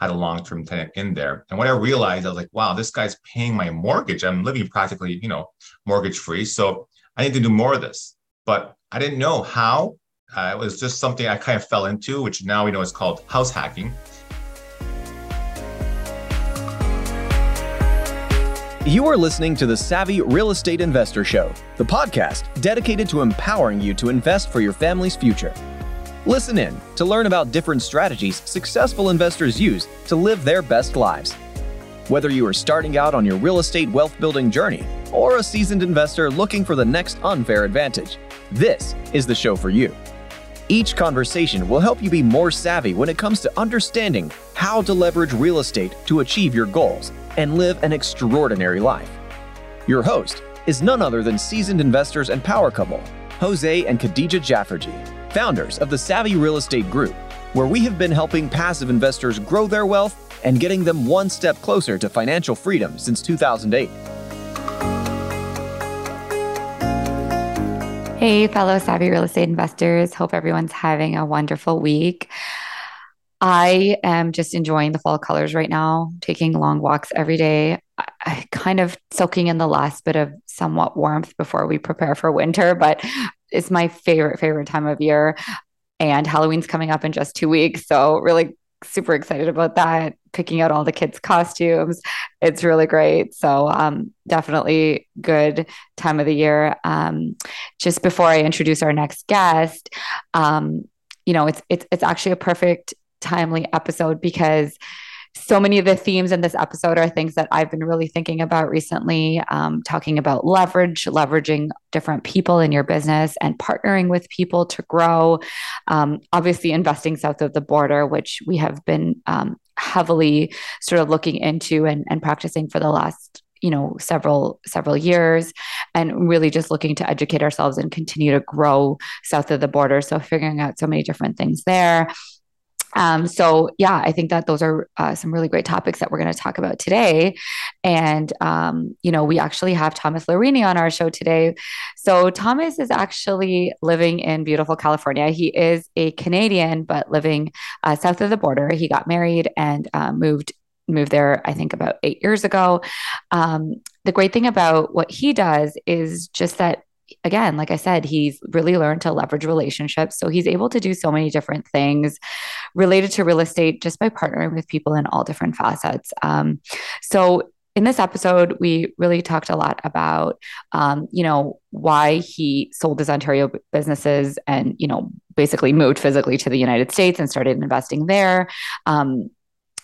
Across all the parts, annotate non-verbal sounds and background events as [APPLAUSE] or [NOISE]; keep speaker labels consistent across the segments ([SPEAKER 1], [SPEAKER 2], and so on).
[SPEAKER 1] had a long-term tenant in there. And when I realized, I was like, wow, this guy's paying my mortgage. I'm living practically, you know, mortgage free. So I need to do more of this. But I didn't know how. Uh, it was just something I kind of fell into, which now we know is called house hacking.
[SPEAKER 2] You are listening to the Savvy Real Estate Investor Show, the podcast dedicated to empowering you to invest for your family's future. Listen in to learn about different strategies successful investors use to live their best lives. Whether you are starting out on your real estate wealth building journey or a seasoned investor looking for the next unfair advantage, this is the show for you. Each conversation will help you be more savvy when it comes to understanding how to leverage real estate to achieve your goals and live an extraordinary life. Your host is none other than seasoned investors and power couple, Jose and Khadija Jafferji founders of the Savvy Real Estate Group, where we have been helping passive investors grow their wealth and getting them one step closer to financial freedom since 2008.
[SPEAKER 3] Hey, fellow savvy real estate investors. Hope everyone's having a wonderful week. I am just enjoying the fall colors right now, taking long walks every day. I, kind of soaking in the last bit of somewhat warmth before we prepare for winter, but it's my favorite, favorite time of year. And Halloween's coming up in just two weeks. So, really super excited about that. Picking out all the kids' costumes. It's really great. So, um, definitely good time of the year. Um, just before I introduce our next guest, um, you know, it's, it's, it's actually a perfect, timely episode because so many of the themes in this episode are things that I've been really thinking about recently, um, talking about leverage, leveraging different people in your business and partnering with people to grow. Um, obviously, investing south of the border, which we have been um, heavily sort of looking into and, and practicing for the last you know several several years and really just looking to educate ourselves and continue to grow south of the border so figuring out so many different things there um, so yeah, I think that those are uh, some really great topics that we're going to talk about today. And um, you know, we actually have Thomas Lorini on our show today. So Thomas is actually living in beautiful California. He is a Canadian, but living uh, south of the border. He got married and uh, moved moved there. I think about eight years ago. Um, the great thing about what he does is just that again, like I said, he's really learned to leverage relationships. So he's able to do so many different things related to real estate just by partnering with people in all different facets. Um, so in this episode, we really talked a lot about, um, you know, why he sold his Ontario businesses and, you know, basically moved physically to the United States and started investing there. Um,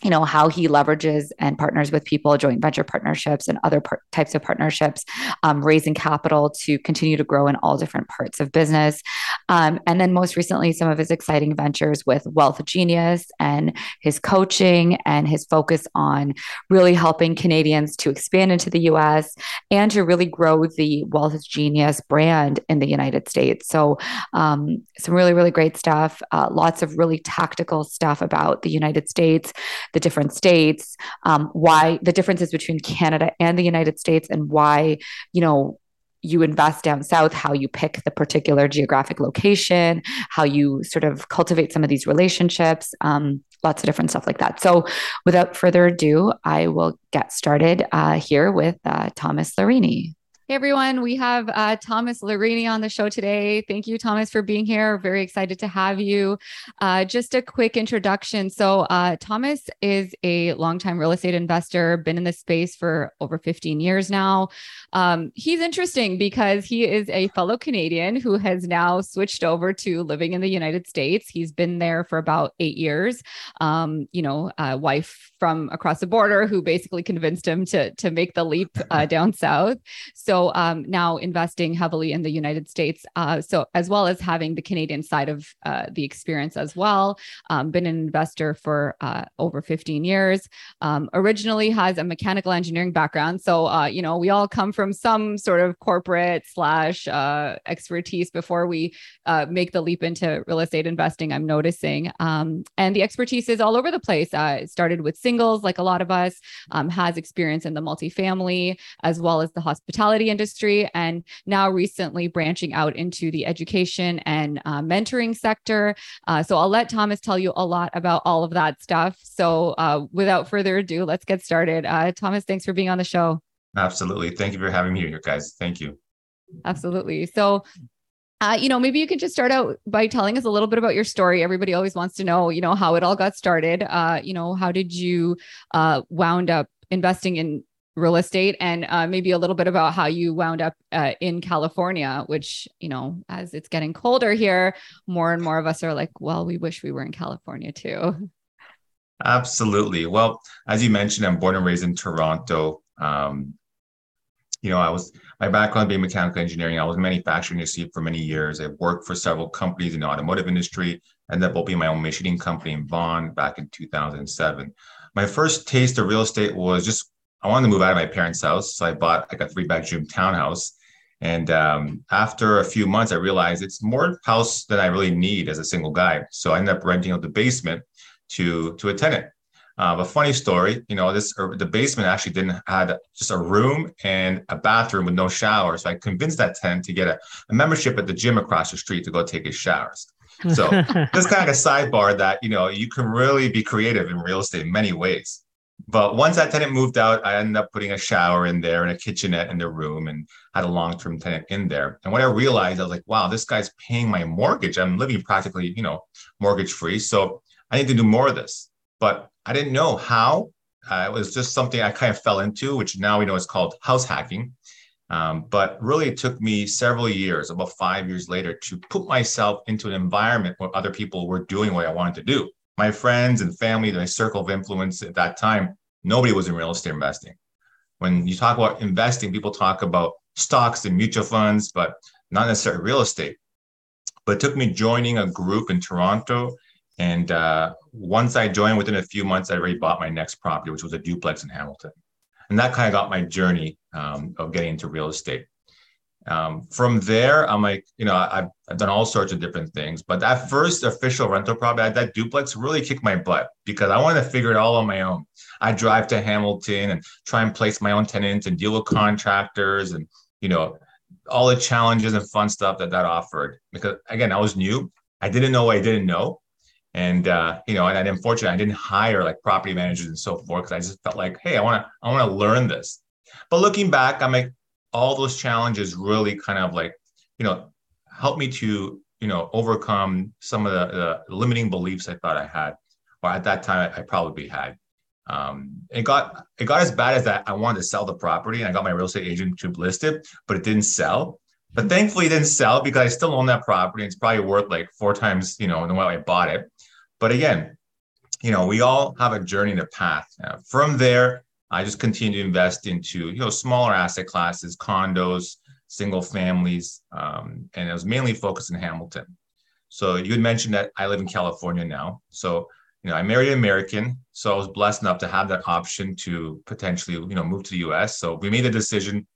[SPEAKER 3] you know how he leverages and partners with people joint venture partnerships and other par- types of partnerships um, raising capital to continue to grow in all different parts of business. Um, and then most recently some of his exciting ventures with wealth genius and his coaching and his focus on really helping canadians to expand into the us and to really grow the wealth genius brand in the united states. So um, some really really great stuff uh, lots of really tactical stuff about the united states the different states, um, why the differences between Canada and the United States, and why, you know, you invest down south, how you pick the particular geographic location, how you sort of cultivate some of these relationships, um, lots of different stuff like that. So, without further ado, I will get started uh, here with uh, Thomas Lorini. Hey everyone, we have uh, Thomas Lorini on the show today. Thank you, Thomas, for being here. Very excited to have you. Uh, just a quick introduction. So, uh, Thomas is a longtime real estate investor, been in this space for over 15 years now. Um, he's interesting because he is a fellow Canadian who has now switched over to living in the United States. He's been there for about eight years. Um, you know, wife from across the border who basically convinced him to to make the leap uh, down south. So so um, now investing heavily in the United States, uh, so as well as having the Canadian side of uh, the experience as well. Um, been an investor for uh, over 15 years. Um, originally has a mechanical engineering background, so uh, you know we all come from some sort of corporate slash uh, expertise before we uh, make the leap into real estate investing. I'm noticing, um, and the expertise is all over the place. Started with singles, like a lot of us, um, has experience in the multifamily as well as the hospitality
[SPEAKER 4] industry and now recently branching out into the education and uh, mentoring sector. Uh, so I'll let Thomas tell you a lot about all of that stuff. So uh, without further ado, let's get started. Uh, Thomas, thanks for being on the show.
[SPEAKER 1] Absolutely. Thank you for having me here, guys. Thank you.
[SPEAKER 4] Absolutely. So uh, you know, maybe you could just start out by telling us a little bit about your story. Everybody always wants to know, you know, how it all got started. Uh, you know, how did you uh, wound up investing in real estate, and uh, maybe a little bit about how you wound up uh, in California, which you know, as it's getting colder here, more and more of us are like, well, we wish we were in California too.
[SPEAKER 1] Absolutely. Well, as you mentioned, I'm born and raised in Toronto. Um, you know, I was my background being mechanical engineering. I was manufacturing industry for many years. I worked for several companies in the automotive industry, ended up opening my own machining company in Vaughan back in 2007. My first taste of real estate was just I wanted to move out of my parents' house, so I bought like a three bedroom townhouse. And um, after a few months, I realized it's more house than I really need as a single guy. So I ended up renting out the basement to to a tenant. Uh, a funny story, you know, this er, the basement actually didn't had just a room and a bathroom with no shower. So I convinced that tenant to get a, a membership at the gym across the street to go take his showers. So [LAUGHS] this kind of a sidebar that you know you can really be creative in real estate in many ways. But once that tenant moved out, I ended up putting a shower in there and a kitchenette in the room and had a long-term tenant in there. And when I realized, I was like, wow, this guy's paying my mortgage. I'm living practically, you know, mortgage free. So I need to do more of this. But I didn't know how. Uh, it was just something I kind of fell into, which now we know is called house hacking. Um, but really, it took me several years, about five years later, to put myself into an environment where other people were doing what I wanted to do. My friends and family, my circle of influence at that time, nobody was in real estate investing. When you talk about investing, people talk about stocks and mutual funds, but not necessarily real estate. But it took me joining a group in Toronto and uh, once I joined, within a few months, I already bought my next property, which was a duplex in Hamilton. And that kind of got my journey um, of getting into real estate. Um, from there, I'm like, you know, I've, I've, done all sorts of different things, but that first official rental property, that duplex really kicked my butt because I wanted to figure it all on my own. I drive to Hamilton and try and place my own tenants and deal with contractors and, you know, all the challenges and fun stuff that that offered. Because again, I was new. I didn't know what I didn't know. And uh, you know, and, and unfortunately, I didn't hire like property managers and so forth because I just felt like, hey, I want to, I want to learn this. But looking back, I'm like, all those challenges really kind of like, you know, helped me to, you know, overcome some of the, the limiting beliefs I thought I had, or at that time I, I probably had. Um, it got it got as bad as that. I wanted to sell the property, and I got my real estate agent to list it, but it didn't sell. But thankfully, it didn't sell because I still own that property. It's probably worth like four times, you know, the way I bought it. But again, you know, we all have a journey and a path. Uh, from there, I just continue to invest into, you know, smaller asset classes, condos, single families, um, and I was mainly focused in Hamilton. So you had mentioned that I live in California now. So, you know, I married an American, so I was blessed enough to have that option to potentially, you know, move to the U.S. So we made a decision.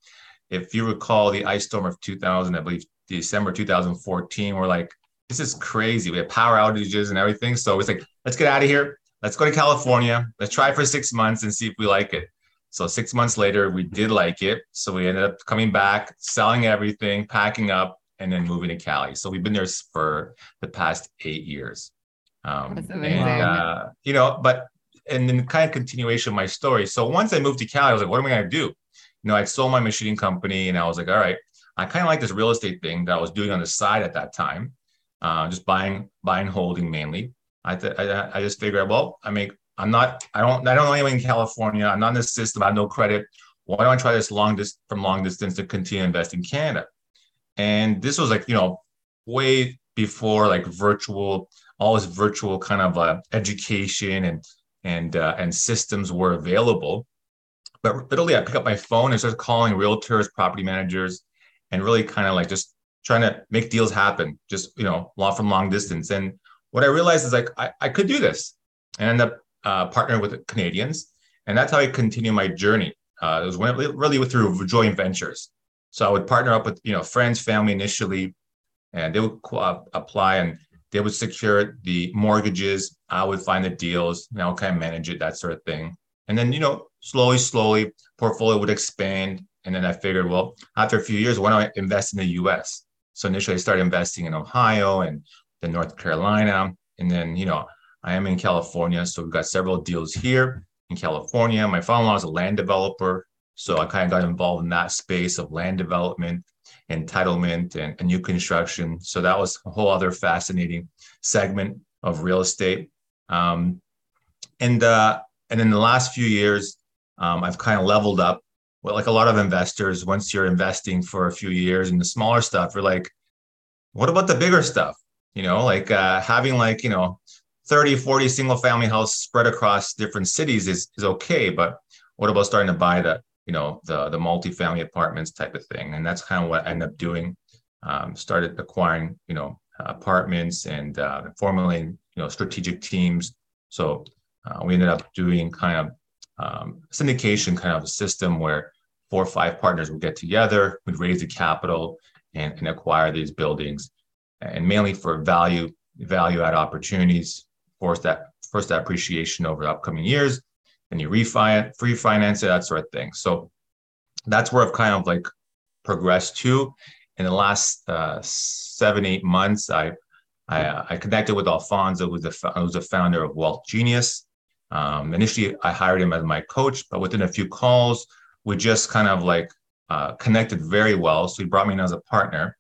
[SPEAKER 1] If you recall the ice storm of 2000, I believe December 2014, we're like, this is crazy. We have power outages and everything. So it's like, let's get out of here. Let's go to California. Let's try for six months and see if we like it. So six months later, we did like it. So we ended up coming back, selling everything, packing up, and then moving to Cali. So we've been there for the past eight years.
[SPEAKER 4] Um, That's amazing.
[SPEAKER 1] And, uh, you know, but and then kind of continuation of my story. So once I moved to Cali, I was like, what am I going to do? You know, I sold my machining company, and I was like, all right, I kind of like this real estate thing that I was doing on the side at that time uh, just buying, buying, holding mainly. I, th- I, I just figured, well, I mean, I'm not, I don't, I don't know anyone in California. I'm not in this system. I have no credit. Why don't I try this long distance from long distance to continue to invest in Canada? And this was like, you know, way before like virtual, all this virtual kind of uh, education and and uh, and systems were available. But literally, I pick up my phone and start calling realtors, property managers, and really kind of like just trying to make deals happen, just you know, long from long distance. And what I realized is like I, I could do this, and end up uh, partnering with Canadians, and that's how I continue my journey. Uh, it was when, really through joint ventures. So I would partner up with you know friends, family initially, and they would uh, apply and they would secure the mortgages. I would find the deals, you know, kind of manage it, that sort of thing. And then you know, slowly, slowly, portfolio would expand And then I figured, well, after a few years, why don't I invest in the US? So initially I started investing in Ohio and then North Carolina. And then, you know, I am in California. So we've got several deals here in California. My father-in-law is a land developer. So I kind of got involved in that space of land development, entitlement, and, and new construction. So that was a whole other fascinating segment of real estate. Um, and uh, and in the last few years, um, I've kind of leveled up. Well, like a lot of investors, once you're investing for a few years in the smaller stuff, you're like, what about the bigger stuff? You know, like uh, having like, you know, 30, 40 single family house spread across different cities is, is okay. But what about starting to buy the, you know, the, the multi-family apartments type of thing? And that's kind of what I ended up doing. Um, started acquiring, you know, apartments and uh, formulating, you know, strategic teams. So uh, we ended up doing kind of um, syndication kind of a system where four or five partners would get together, would raise the capital and, and acquire these buildings, and mainly for value value add opportunities, force that first that appreciation over the upcoming years, and you refinance, free finance it, that sort of thing. So that's where I've kind of like progressed to. In the last uh, seven eight months, I I, uh, I connected with Alfonso, who's the who's the founder of Wealth Genius. Um, initially, I hired him as my coach, but within a few calls, we just kind of like uh, connected very well. So he brought me in as a partner.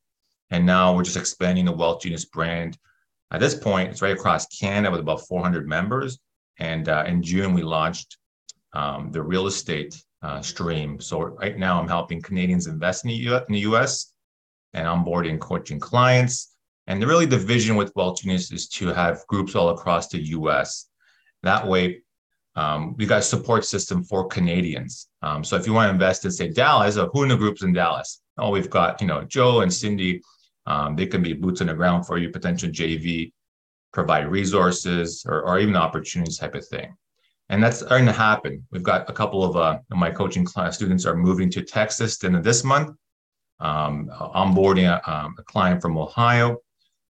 [SPEAKER 1] And now we're just expanding the Wealth Genius brand. At this point, it's right across Canada with about 400 members. And uh, in June, we launched um, the real estate uh, stream. So right now, I'm helping Canadians invest in the, U- in the US and onboarding coaching clients. And really, the vision with Wealth Genius is to have groups all across the US that way, um, we got a support system for Canadians. Um, so if you want to invest in, say, Dallas, or who in the groups in Dallas? Oh, we've got, you know, Joe and Cindy. Um, they can be boots on the ground for you, potential JV, provide resources or, or even opportunities type of thing. And that's starting to happen. We've got a couple of uh, my coaching class students are moving to Texas in this month, um, onboarding a, um, a client from Ohio.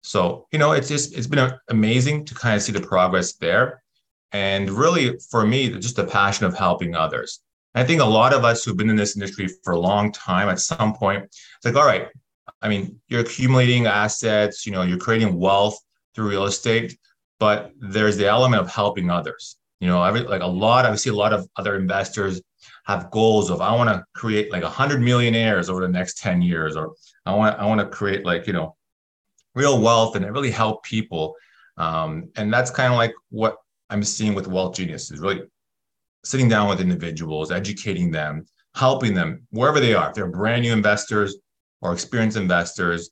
[SPEAKER 1] So, you know, it's just, it's been amazing to kind of see the progress there and really for me just the passion of helping others i think a lot of us who've been in this industry for a long time at some point it's like all right i mean you're accumulating assets you know you're creating wealth through real estate but there's the element of helping others you know every like a lot i see a lot of other investors have goals of i want to create like a 100 millionaires over the next 10 years or i want i want to create like you know real wealth and really help people um, and that's kind of like what I'm seeing with Wealth Genius is really sitting down with individuals, educating them, helping them wherever they are. If they're brand new investors or experienced investors,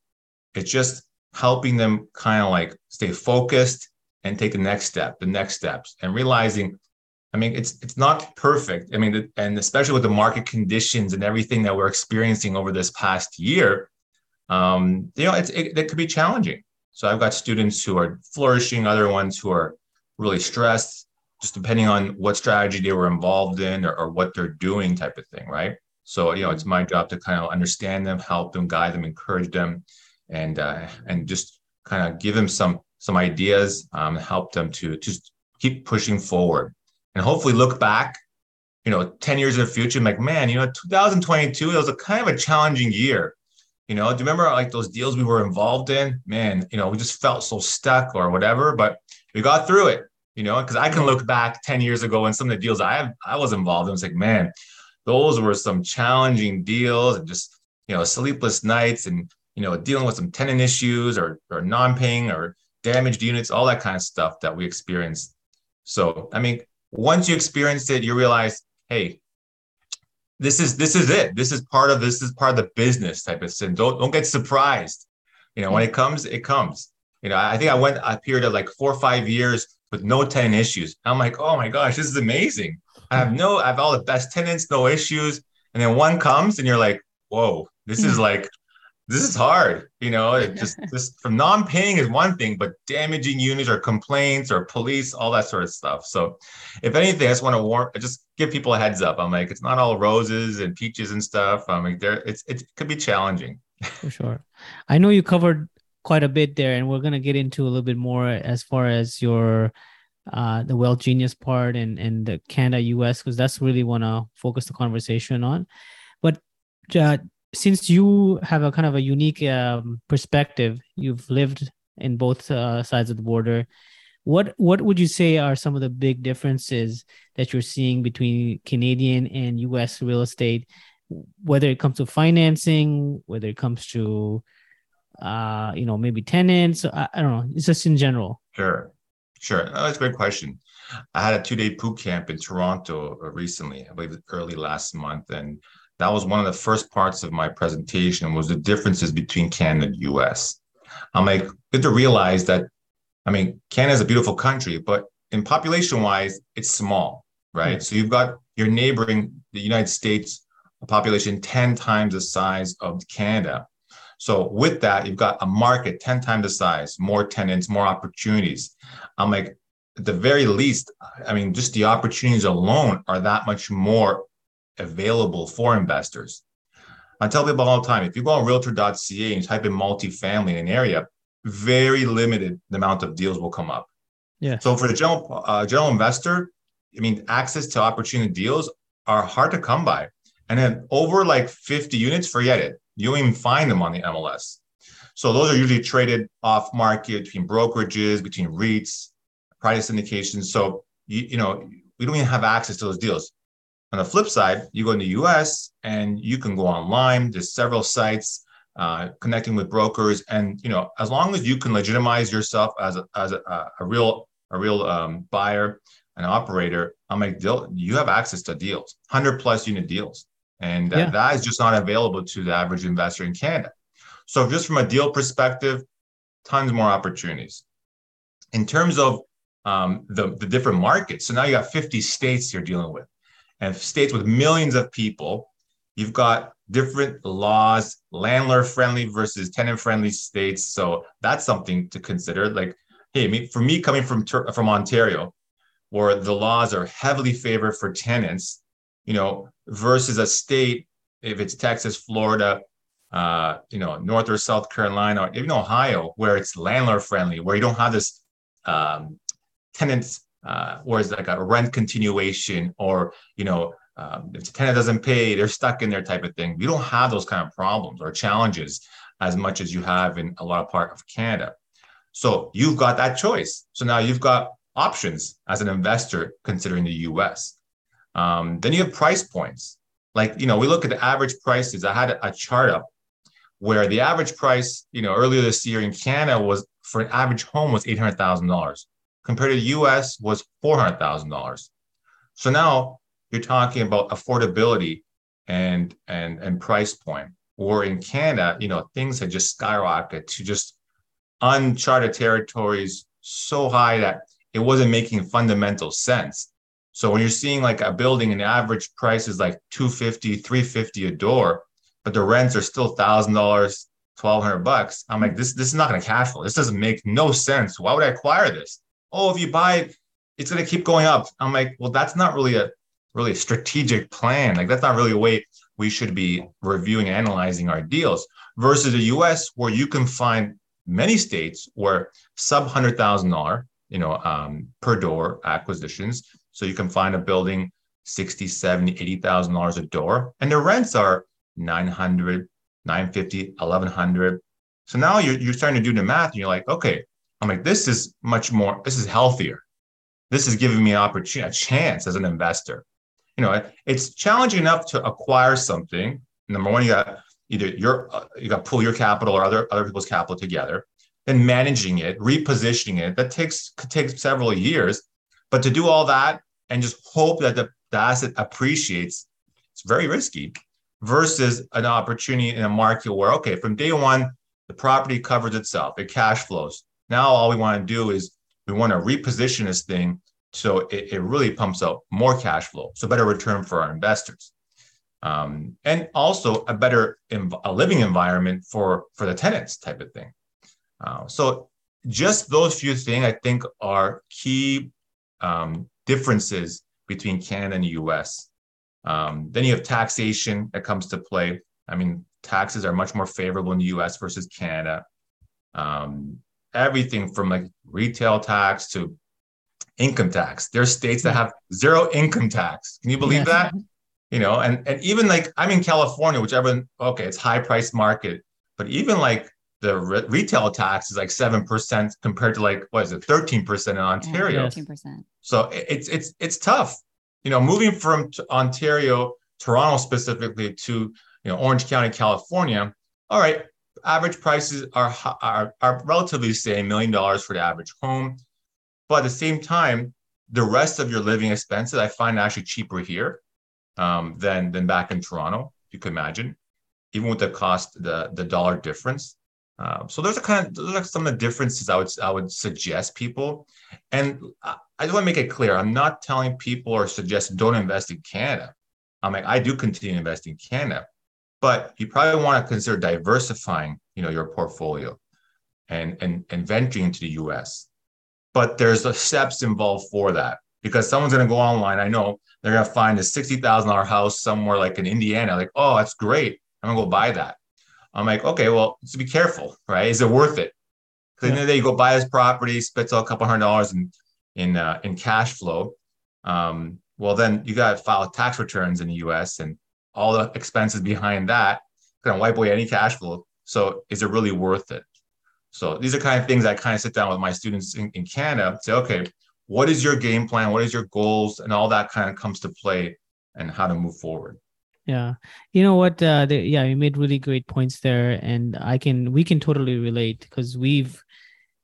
[SPEAKER 1] it's just helping them kind of like stay focused and take the next step, the next steps, and realizing, I mean, it's it's not perfect. I mean, and especially with the market conditions and everything that we're experiencing over this past year, um, you know, it's it, it could be challenging. So I've got students who are flourishing, other ones who are really stressed, just depending on what strategy they were involved in or, or what they're doing, type of thing, right? So, you know, it's my job to kind of understand them, help them, guide them, encourage them, and uh, and just kind of give them some some ideas, um, help them to just keep pushing forward, and hopefully look back, you know, ten years in the future, like, man, you know, 2022 it was a kind of a challenging year. You know, do you remember like those deals we were involved in? Man, you know, we just felt so stuck or whatever, but we got through it, you know, because I can look back 10 years ago and some of the deals I I was involved in. It's like, man, those were some challenging deals and just, you know, sleepless nights and, you know, dealing with some tenant issues or, or non-paying or damaged units, all that kind of stuff that we experienced. So, I mean, once you experience it, you realize, hey, this is this is it. This is part of this is part of the business type of thing. Don't don't get surprised. You know, when it comes, it comes. You know, I think I went a period of like four or five years with no tenant issues. I'm like, oh my gosh, this is amazing. I have no, I have all the best tenants, no issues. And then one comes and you're like, whoa, this is mm-hmm. like, this is hard. You know, it [LAUGHS] just, just from non-paying is one thing, but damaging units or complaints or police, all that sort of stuff. So if anything, I just want to warn, just give people a heads up. I'm like, it's not all roses and peaches and stuff. I'm like, there, it's, it could be challenging.
[SPEAKER 5] For sure. I know you covered quite a bit there, and we're gonna get into a little bit more as far as your uh, the Wealth Genius part and and the Canada US because that's really want to focus the conversation on. But uh, since you have a kind of a unique um, perspective, you've lived in both uh, sides of the border. What what would you say are some of the big differences that you're seeing between Canadian and U.S. real estate, whether it comes to financing, whether it comes to, uh, you know, maybe tenants? I, I don't know. It's just in general.
[SPEAKER 1] Sure, sure. Oh, that's a great question. I had a two-day boot camp in Toronto recently, I believe early last month, and that was one of the first parts of my presentation was the differences between Canada and US. I'm like, good to realize that, I mean, Canada is a beautiful country, but in population wise, it's small, right? Mm-hmm. So you've got your neighboring, the United States, a population 10 times the size of Canada. So with that, you've got a market 10 times the size, more tenants, more opportunities. I'm like, at the very least, I mean, just the opportunities alone are that much more available for investors. I tell people all the time if you go on realtor.ca and type in multifamily in an area, very limited the amount of deals will come up.
[SPEAKER 5] Yeah.
[SPEAKER 1] So for the general uh, general investor, I mean, access to opportunity deals are hard to come by. And then over like 50 units, forget it. You don't even find them on the MLS. So those are usually traded off market between brokerages, between REITs, private syndications. So you, you know, we don't even have access to those deals. On the flip side, you go in the US and you can go online. There's several sites uh, connecting with brokers. And, you know, as long as you can legitimize yourself as a, as a, a real, a real um, buyer an operator, I'm like, you have access to deals, 100 plus unit deals. And yeah. that is just not available to the average investor in Canada. So just from a deal perspective, tons more opportunities. In terms of um, the, the different markets, so now you got 50 states you're dealing with and states with millions of people, you've got different laws, landlord friendly versus tenant friendly states. So that's something to consider. Like, hey, for me coming from from Ontario, where the laws are heavily favored for tenants, you know, versus a state if it's Texas, Florida, uh, you know, North or South Carolina, or even Ohio, where it's landlord friendly, where you don't have this um, tenants uh, or is like a rent continuation or you know um, if the tenant doesn't pay they're stuck in there type of thing. We don't have those kind of problems or challenges as much as you have in a lot of part of canada. So you've got that choice. So now you've got options as an investor considering the us um, then you have price points like you know we look at the average prices i had a, chart up where the average price you know earlier this year in canada was for an average home was $800000 compared to the US was $400,000. So now you're talking about affordability and, and, and price point. Or in Canada, you know, things had just skyrocketed to just uncharted territories so high that it wasn't making fundamental sense. So when you're seeing like a building and the average price is like 250, 350 a door, but the rents are still thousand dollars, twelve hundred bucks. I'm like, this this is not gonna cash flow. This doesn't make no sense. Why would I acquire this? oh, if you buy it, it's to keep going up. I'm like, well, that's not really a really a strategic plan. Like that's not really a way we should be reviewing and analyzing our deals versus the US where you can find many states where sub hundred thousand dollar, you know, um, per door acquisitions. So you can find a building 60, 70, 80,000 dollars a door and the rents are 900, 950, 1100. So now you're, you're starting to do the math and you're like, okay, I'm like, this is much more, this is healthier. This is giving me an opportunity, a chance as an investor. You know, it's challenging enough to acquire something. Number one, you got either your, you got to pull your capital or other, other people's capital together. Then managing it, repositioning it, that takes could take several years. But to do all that and just hope that the, the asset appreciates, it's very risky versus an opportunity in a market where, okay, from day one, the property covers itself, it cash flows. Now all we want to do is we want to reposition this thing so it, it really pumps out more cash flow, so better return for our investors, um, and also a better a living environment for for the tenants type of thing. Uh, so just those few things I think are key um, differences between Canada and the U.S. Um, then you have taxation that comes to play. I mean, taxes are much more favorable in the U.S. versus Canada. Um, everything from like retail tax to income tax. There's states that have zero income tax. Can you believe yes. that? you know, and and even like I'm in California, whichever okay, it's high price market, but even like the re- retail tax is like seven percent compared to like what is it, thirteen percent in Ontario.
[SPEAKER 4] Thirteen percent.
[SPEAKER 1] So it's it's it's tough, you know, moving from Ontario, Toronto specifically to you know Orange County, California. All right, average prices are are, are relatively the same, million dollars for the average home, but at the same time, the rest of your living expenses I find actually cheaper here um, than than back in Toronto. You can imagine, even with the cost, the the dollar difference. Um, so there's are kind of those are some of the differences I would I would suggest people. And I, just want to make it clear: I'm not telling people or suggest don't invest in Canada. I'm like I do continue to invest in Canada, but you probably want to consider diversifying, you know, your portfolio, and and and venturing into the U.S. But there's the steps involved for that because someone's going to go online. I know they're going to find a sixty thousand dollar house somewhere like in Indiana. Like, oh, that's great. I'm gonna go buy that I'm like, okay, well, so be careful, right? Is it worth it? Because yeah. at the end of the day, you go buy this property, spits out a couple hundred dollars in in uh, in cash flow. Um, well, then you got to file tax returns in the U.S. and all the expenses behind that going to wipe away any cash flow. So, is it really worth it? So, these are kind of things I kind of sit down with my students in, in Canada, say, okay, what is your game plan? What is your goals? And all that kind of comes to play and how to move forward
[SPEAKER 5] yeah. You know what uh the, yeah you made really great points there and i can we can totally relate because we've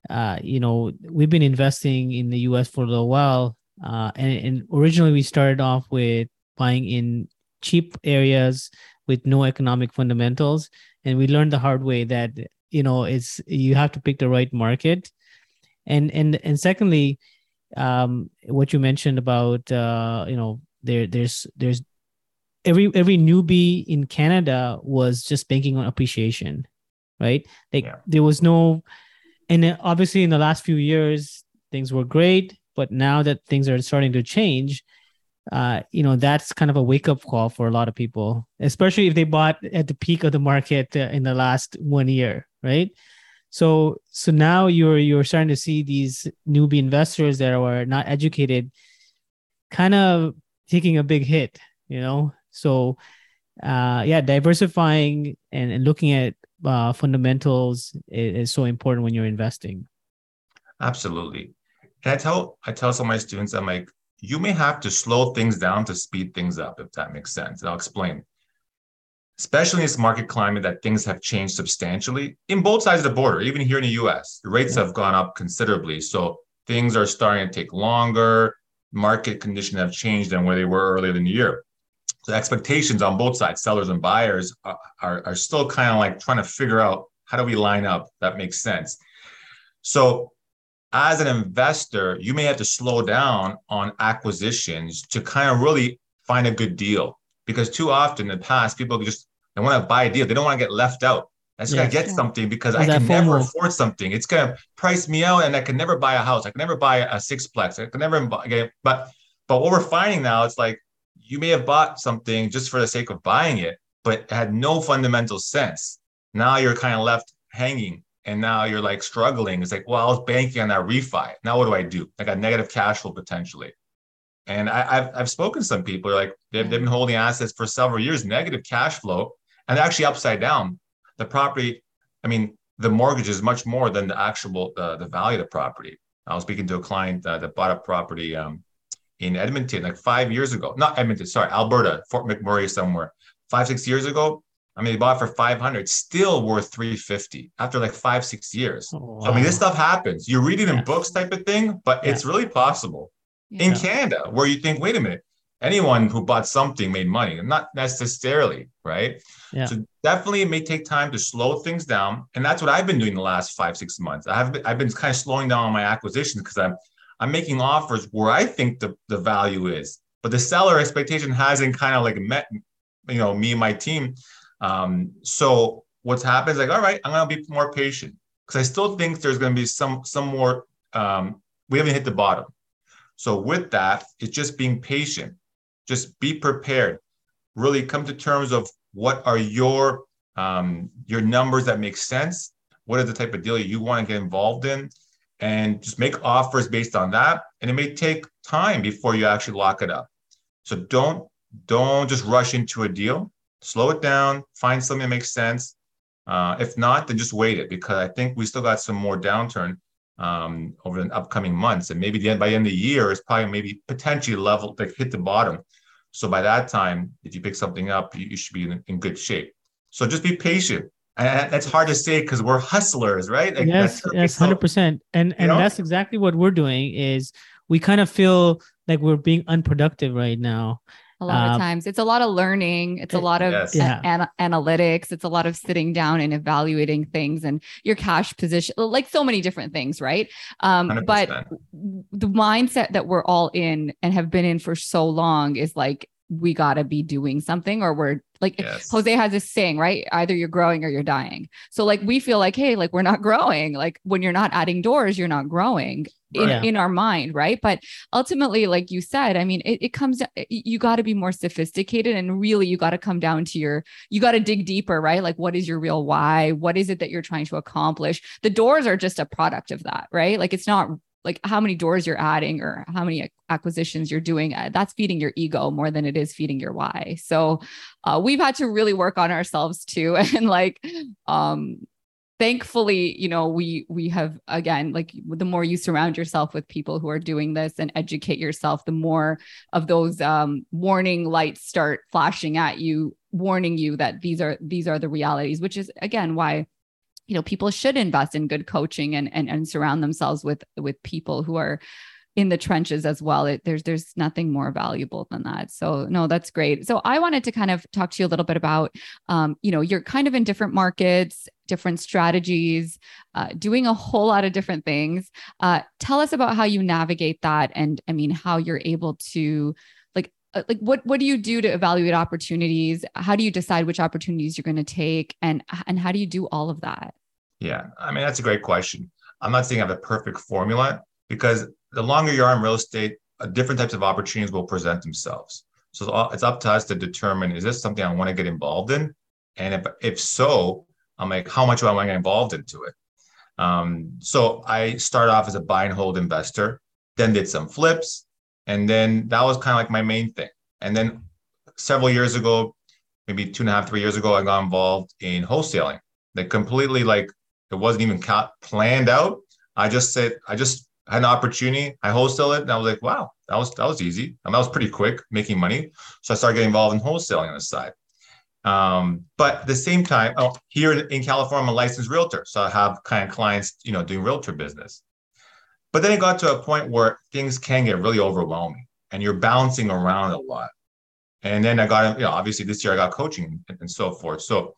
[SPEAKER 5] uh you know we've been investing in the us for a little while uh and, and originally we started off with buying in cheap areas with no economic fundamentals and we learned the hard way that you know it's you have to pick the right market. And and and secondly um what you mentioned about uh you know there there's there's every every newbie in Canada was just banking on appreciation, right? Like yeah. there was no, and obviously in the last few years things were great, but now that things are starting to change, uh, you know that's kind of a wake up call for a lot of people, especially if they bought at the peak of the market uh, in the last one year, right? So so now you're you're starting to see these newbie investors that are not educated, kind of taking a big hit, you know so, uh, yeah, diversifying and, and looking at uh, fundamentals is, is so important when you're investing.
[SPEAKER 1] Absolutely. And I tell I tell some of my students, I'm like, you may have to slow things down to speed things up, if that makes sense. And I'll explain. Especially in this market climate that things have changed substantially in both sides of the border, even here in the US, the rates yeah. have gone up considerably. So things are starting to take longer. Market conditions have changed than where they were earlier in the year the expectations on both sides, sellers and buyers, are, are, are still kind of like trying to figure out how do we line up that makes sense. So, as an investor, you may have to slow down on acquisitions to kind of really find a good deal because too often in the past, people just they want to buy a deal, they don't want to get left out. I just gotta get something because I can never afford something. It's gonna price me out, and I can never buy a house. I can never buy a sixplex. I can never buy. But but what we're finding now, it's like you may have bought something just for the sake of buying it, but had no fundamental sense. Now you're kind of left hanging and now you're like struggling. It's like, well, I was banking on that refi. Now what do I do? I got negative cash flow potentially. And I, have I've spoken to some people like they've, they've been holding assets for several years, negative cash flow, and actually upside down. The property, I mean, the mortgage is much more than the actual uh, the value of the property. I was speaking to a client uh, that bought a property um, in Edmonton like five years ago. Not Edmonton, sorry, Alberta, Fort McMurray somewhere. Five, six years ago. I mean, they bought for 500, still worth 350 after like five, six years. Oh, wow. So, I mean, this stuff happens. You're reading in books type of thing, but yeah. it's really possible. Yeah. In Canada, where you think, wait a minute, anyone who bought something made money, not necessarily, right? Yeah. So definitely it may take time to slow things down. And that's what I've been doing the last five, six months. I have been, I've been kind of slowing down on my acquisitions because I'm I'm making offers where I think the, the value is, but the seller expectation hasn't kind of like met, you know, me and my team. Um, so what's happened is like, all right, I'm gonna be more patient because I still think there's gonna be some some more. Um, we haven't hit the bottom. So with that, it's just being patient. Just be prepared. Really come to terms of what are your um, your numbers that make sense. What is the type of deal you want to get involved in? And just make offers based on that. And it may take time before you actually lock it up. So don't don't just rush into a deal. Slow it down, find something that makes sense. Uh, if not, then just wait it because I think we still got some more downturn um, over the upcoming months, and maybe the end by the end of the year is probably maybe potentially level like hit the bottom. So by that time, if you pick something up, you, you should be in, in, good shape. So just be patient. And that's hard to say because we're hustlers, right?
[SPEAKER 5] Like yes, yes, hundred percent. And and know? that's exactly what we're doing. Is we kind of feel like we're being unproductive right now
[SPEAKER 4] a lot um, of times it's a lot of learning it's a lot of yes. a- an- analytics it's a lot of sitting down and evaluating things and your cash position like so many different things right um, but the mindset that we're all in and have been in for so long is like we got to be doing something or we're like yes. Jose has this saying, right? Either you're growing or you're dying. So like we feel like, hey, like we're not [LAUGHS] growing. Like when you're not adding doors, you're not growing in, yeah. in our mind, right? But ultimately, like you said, I mean, it, it comes you got to be more sophisticated and really you got to come down to your you got to dig deeper, right? Like what is your real why? What is it that you're trying to accomplish? The doors are just a product of that, right? Like it's not like how many doors you're adding or how many acquisitions you're doing uh, that's feeding your ego more than it is feeding your why. So uh, we've had to really work on ourselves too. [LAUGHS] And like um thankfully you know we we have again like the more you surround yourself with people who are doing this and educate yourself the more of those um, warning lights start flashing at you warning you that these are these are the realities which is again why you know people should invest in good coaching and and, and surround themselves with with people who are in the trenches as well. It, there's there's nothing more valuable than that. So no that's great. So i wanted to kind of talk to you a little bit about um, you know you're kind of in different markets different strategies uh, doing a whole lot of different things. Uh, tell us about how you navigate that and i mean how you're able to like uh, like what what do you do to evaluate opportunities? How do you decide which opportunities you're going to take? And and how do you do all of that
[SPEAKER 1] yeah, I mean, that's a great question. I'm not saying I have a perfect formula because the longer you are in real estate, uh, different types of opportunities will present themselves. So it's up to us to determine is this something I want to get involved in? And if, if so, I'm like, how much do I want to get involved into it? Um, so I started off as a buy and hold investor, then did some flips. And then that was kind of like my main thing. And then several years ago, maybe two and a half, three years ago, I got involved in wholesaling. Like completely like it wasn't even planned out. I just said, I just had an opportunity. I wholesale it, and I was like, wow, that was that was easy. and that was pretty quick making money. So I started getting involved in wholesaling on the side. Um, but at the same time, oh, here in California, I'm a licensed realtor, so I have kind of clients, you know, doing realtor business. But then it got to a point where things can get really overwhelming, and you're bouncing around a lot. And then I got, you know, obviously this year I got coaching and so forth. So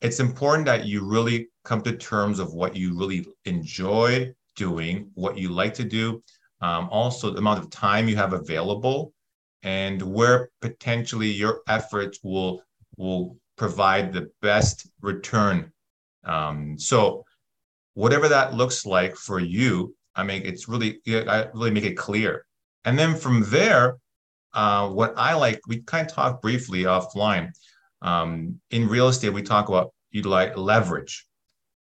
[SPEAKER 1] it's important that you really come to terms of what you really enjoy doing, what you like to do, um, also the amount of time you have available, and where potentially your efforts will will provide the best return. Um, so, whatever that looks like for you, I mean, it's really I really make it clear, and then from there, uh, what I like, we kind of talked briefly offline. Um, in real estate, we talk about utilize leverage.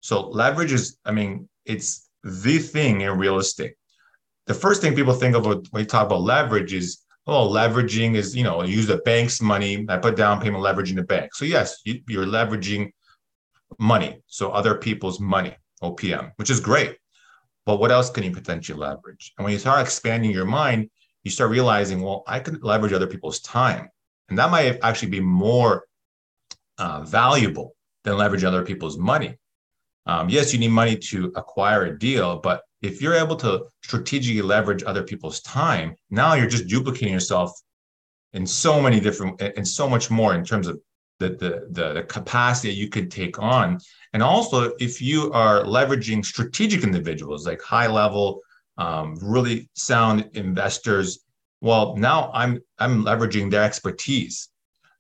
[SPEAKER 1] So leverage is, I mean, it's the thing in real estate. The first thing people think about when you talk about leverage is, oh, leveraging is, you know, use the bank's money, I put down payment leverage in the bank. So yes, you, you're leveraging money, so other people's money, OPM, which is great. But what else can you potentially leverage? And when you start expanding your mind, you start realizing, well, I can leverage other people's time. And that might actually be more uh, valuable than leverage other people's money. Um, yes, you need money to acquire a deal, but if you're able to strategically leverage other people's time, now you're just duplicating yourself in so many different and so much more in terms of the, the, the, the capacity you could take on. And also, if you are leveraging strategic individuals like high level, um, really sound investors, well, now I'm I'm leveraging their expertise.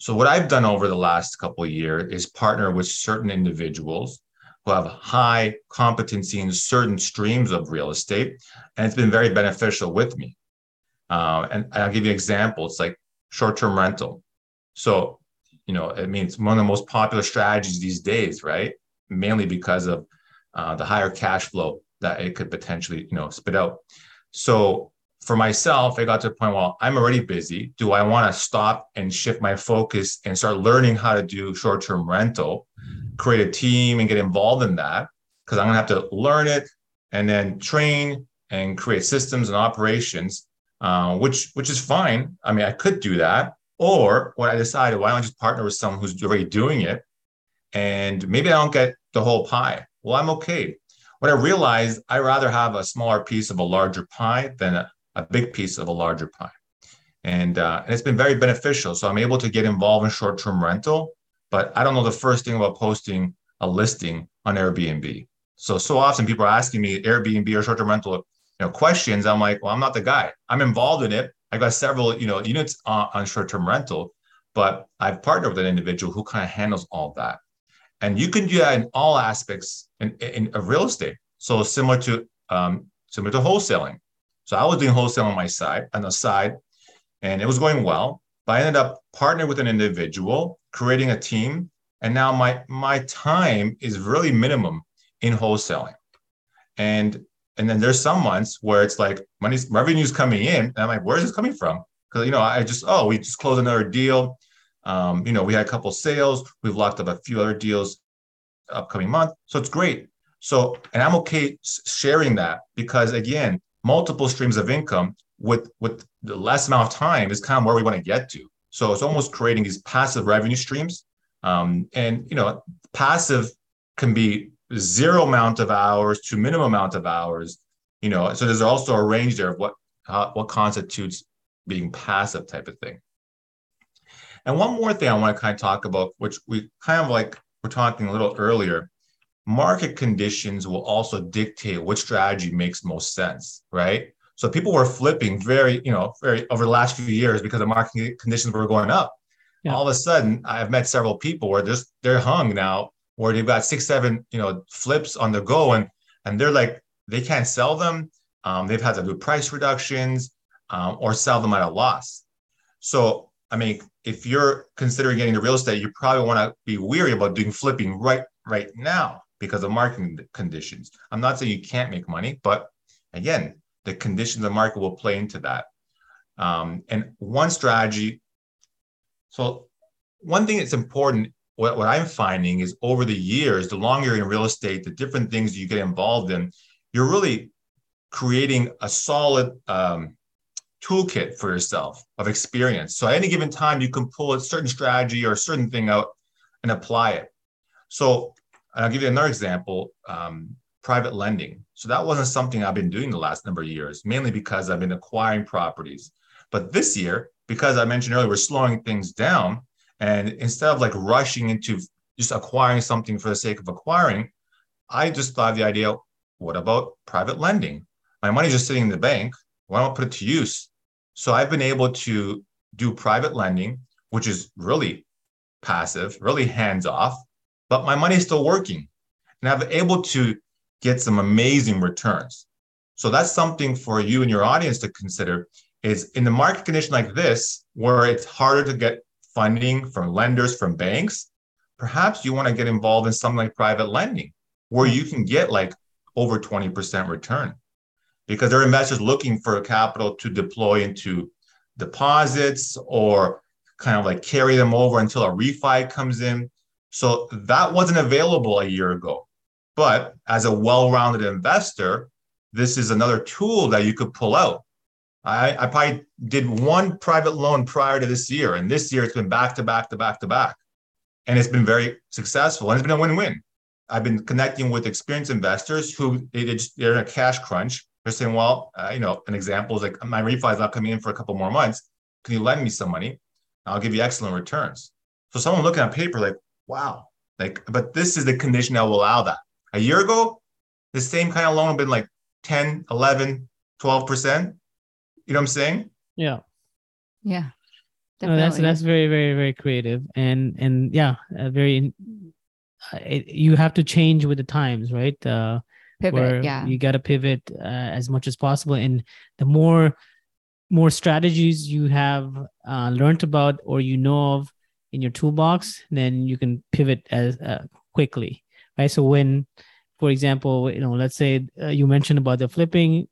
[SPEAKER 1] So what I've done over the last couple of years is partner with certain individuals who have high competency in certain streams of real estate, and it's been very beneficial with me. Uh, and I'll give you an example. It's like short-term rental. So, you know, I mean, it's one of the most popular strategies these days, right? Mainly because of uh, the higher cash flow that it could potentially, you know, spit out. So for myself, I got to a point, well, I'm already busy. Do I want to stop and shift my focus and start learning how to do short term rental, create a team and get involved in that? Because I'm going to have to learn it and then train and create systems and operations, uh, which which is fine. I mean, I could do that. Or what I decided, why don't I just partner with someone who's already doing it? And maybe I don't get the whole pie. Well, I'm okay. What I realized, I rather have a smaller piece of a larger pie than a, a big piece of a larger pie. And, uh, and it's been very beneficial. So I'm able to get involved in short term rental, but I don't know the first thing about posting a listing on Airbnb. So, so often people are asking me Airbnb or short term rental you know, questions. I'm like, well, I'm not the guy. I'm involved in it. I got several, you know, units on, on short term rental, but I've partnered with an individual who kind of handles all that. And you can do that in all aspects in, in, in real estate. So similar to um, similar to wholesaling. So I was doing wholesale on my side, on the side, and it was going well. But I ended up partnering with an individual, creating a team, and now my my time is really minimum in wholesaling. And and then there's some months where it's like money's revenue's coming in, and I'm like, where's this coming from? Because you know, I just oh, we just closed another deal. Um, you know, we had a couple sales, we've locked up a few other deals upcoming month. So it's great. So, and I'm okay sharing that because again, multiple streams of income with with the less amount of time is kind of where we want to get to. So it's almost creating these passive revenue streams. Um, and you know, passive can be zero amount of hours to minimum amount of hours. You know, so there's also a range there of what uh, what constitutes being passive type of thing. And one more thing I want to kind of talk about, which we kind of like we're talking a little earlier, market conditions will also dictate which strategy makes most sense, right? So people were flipping very, you know, very over the last few years because the market conditions were going up. Yeah. All of a sudden, I've met several people where just they're hung now, where they've got six, seven, you know, flips on the go, and and they're like they can't sell them. Um, they've had to do price reductions um, or sell them at a loss. So I mean, if you're considering getting into real estate, you probably want to be weary about doing flipping right right now because of market conditions. I'm not saying you can't make money, but again, the conditions of the market will play into that. Um, and one strategy, so one thing that's important, what, what I'm finding is over the years, the longer you're in real estate, the different things you get involved in, you're really creating a solid um, toolkit for yourself of experience. So at any given time, you can pull a certain strategy or a certain thing out and apply it. So I'll give you another example um, private lending. So that wasn't something I've been doing the last number of years, mainly because I've been acquiring properties. But this year, because I mentioned earlier, we're slowing things down. And instead of like rushing into just acquiring something for the sake of acquiring, I just thought of the idea what about private lending? My money's just sitting in the bank. Why don't I put it to use? So I've been able to do private lending, which is really passive, really hands off but my money is still working and I'm able to get some amazing returns. So that's something for you and your audience to consider is in the market condition like this, where it's harder to get funding from lenders, from banks, perhaps you want to get involved in something like private lending, where you can get like over 20% return because there are investors looking for capital to deploy into deposits or kind of like carry them over until a refi comes in. So that wasn't available a year ago. But as a well rounded investor, this is another tool that you could pull out. I, I probably did one private loan prior to this year, and this year it's been back to back to back to back. And it's been very successful and it's been a win win. I've been connecting with experienced investors who they they're in a cash crunch. They're saying, well, uh, you know, an example is like my refi is not coming in for a couple more months. Can you lend me some money? I'll give you excellent returns. So someone looking at paper like, wow, like, but this is the condition that will allow that. A year ago, the same kind of loan would have been like 10, 11, 12%. You know what I'm saying?
[SPEAKER 5] Yeah.
[SPEAKER 4] Yeah.
[SPEAKER 5] No, that's that's very very very creative and and yeah, uh, very. Uh, it, you have to change with the times, right? Uh,
[SPEAKER 4] pivot, yeah.
[SPEAKER 5] You got to pivot uh, as much as possible, and the more more strategies you have uh, learned about or you know of, in your toolbox, then you can pivot as uh, quickly, right? So when, for example, you know, let's say uh, you mentioned about the flipping,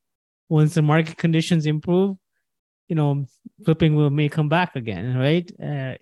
[SPEAKER 5] once the market conditions improve, you know, flipping will may come back again, right? Uh,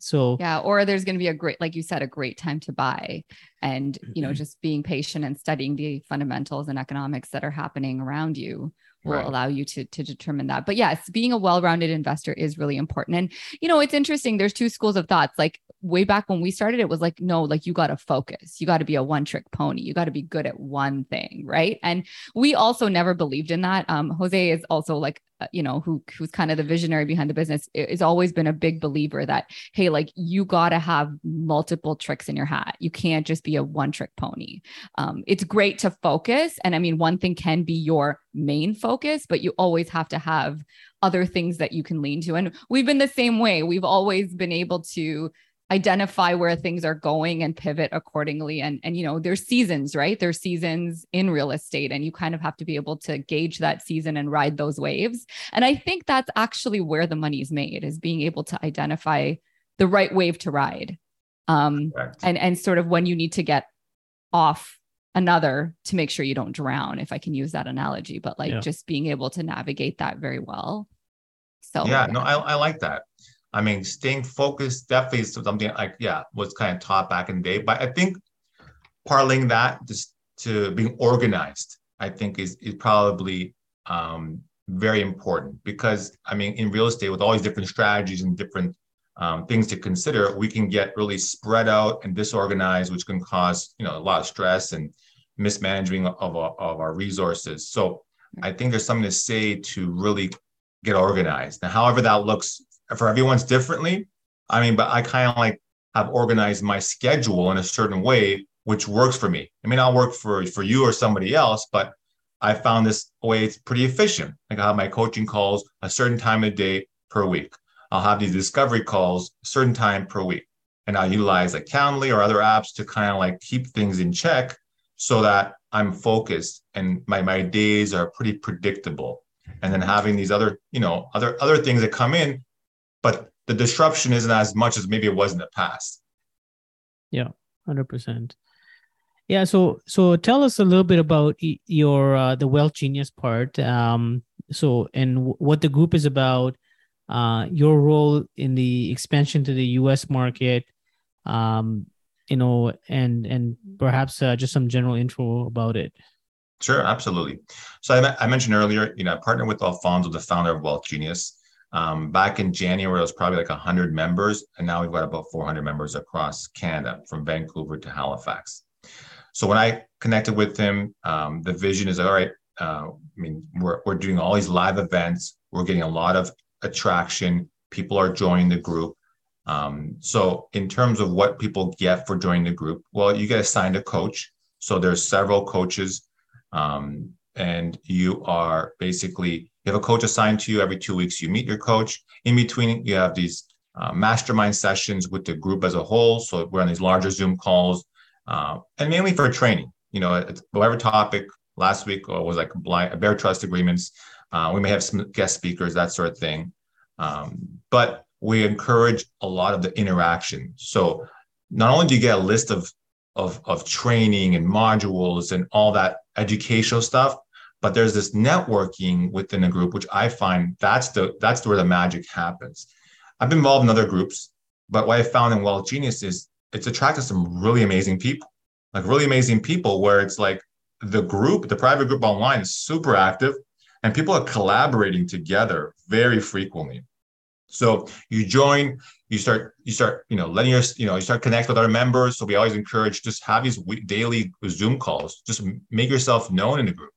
[SPEAKER 5] so
[SPEAKER 4] yeah, or there's going to be a great, like you said, a great time to buy, and you know, mm-hmm. just being patient and studying the fundamentals and economics that are happening around you will right. allow you to to determine that. But yes, being a well-rounded investor is really important. And you know, it's interesting. There's two schools of thoughts. Like way back when we started, it was like, no, like you got to focus. You got to be a one-trick pony. You got to be good at one thing, right? And we also never believed in that. Um, Jose is also like you know who who's kind of the visionary behind the business is always been a big believer that hey like you got to have multiple tricks in your hat. You can't just be a one trick pony. Um, it's great to focus and i mean one thing can be your main focus but you always have to have other things that you can lean to and we've been the same way. We've always been able to identify where things are going and pivot accordingly. And and you know there's seasons right? There's seasons in real estate and you kind of have to be able to gauge that season and ride those waves. And i think that's actually where the money is made is being able to identify the right wave to ride. Um and and sort of when you need to get off another to make sure you don't drown if i can use that analogy but like yeah. just being able to navigate that very well.
[SPEAKER 1] So yeah, yeah. no I, I like that I mean, staying focused definitely is something like, yeah, was kind of taught back in the day. But I think parlaying that just to being organized, I think is, is probably um, very important because, I mean, in real estate, with all these different strategies and different um, things to consider, we can get really spread out and disorganized, which can cause, you know, a lot of stress and mismanaging of, of our resources. So I think there's something to say to really get organized. Now, however that looks for everyone's differently. I mean, but I kind of like have organized my schedule in a certain way, which works for me. It may not work for for you or somebody else, but I found this way it's pretty efficient. Like I have my coaching calls a certain time of day per week. I'll have these discovery calls a certain time per week. And I'll utilize like Calendly or other apps to kind of like keep things in check so that I'm focused and my, my days are pretty predictable. And then having these other, you know, other other things that come in but the disruption isn't as much as maybe it was in the past.
[SPEAKER 5] Yeah, hundred percent. Yeah, so so tell us a little bit about your uh, the Wealth Genius part. Um, so and w- what the group is about, uh, your role in the expansion to the U.S. market, um, you know, and and perhaps uh, just some general intro about it.
[SPEAKER 1] Sure, absolutely. So I, I mentioned earlier, you know, I partnered with Alfonso, the founder of Wealth Genius. Um, back in January, it was probably like 100 members, and now we've got about 400 members across Canada, from Vancouver to Halifax. So when I connected with him, um, the vision is all right. Uh, I mean, we're, we're doing all these live events. We're getting a lot of attraction. People are joining the group. Um, so in terms of what people get for joining the group, well, you get assigned a coach. So there's several coaches, um, and you are basically you have a coach assigned to you every two weeks. You meet your coach. In between, you have these uh, mastermind sessions with the group as a whole. So we're on these larger Zoom calls, uh, and mainly for training. You know, whatever topic last week was like blind, bare trust agreements. Uh, we may have some guest speakers, that sort of thing. Um, but we encourage a lot of the interaction. So not only do you get a list of of, of training and modules and all that educational stuff, but there's this networking within a group which i find that's the that's where the magic happens. I've been involved in other groups but what i found in wealth genius is it's attracted some really amazing people like really amazing people where it's like the group the private group online is super active and people are collaborating together very frequently. So you join you start you start you know letting your you know you start connect with other members. So we always encourage just have these daily zoom calls just make yourself known in the group